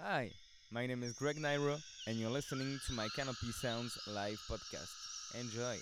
Hi, my name is Greg Nairo, and you're listening to my Canopy Sounds live podcast. Enjoy.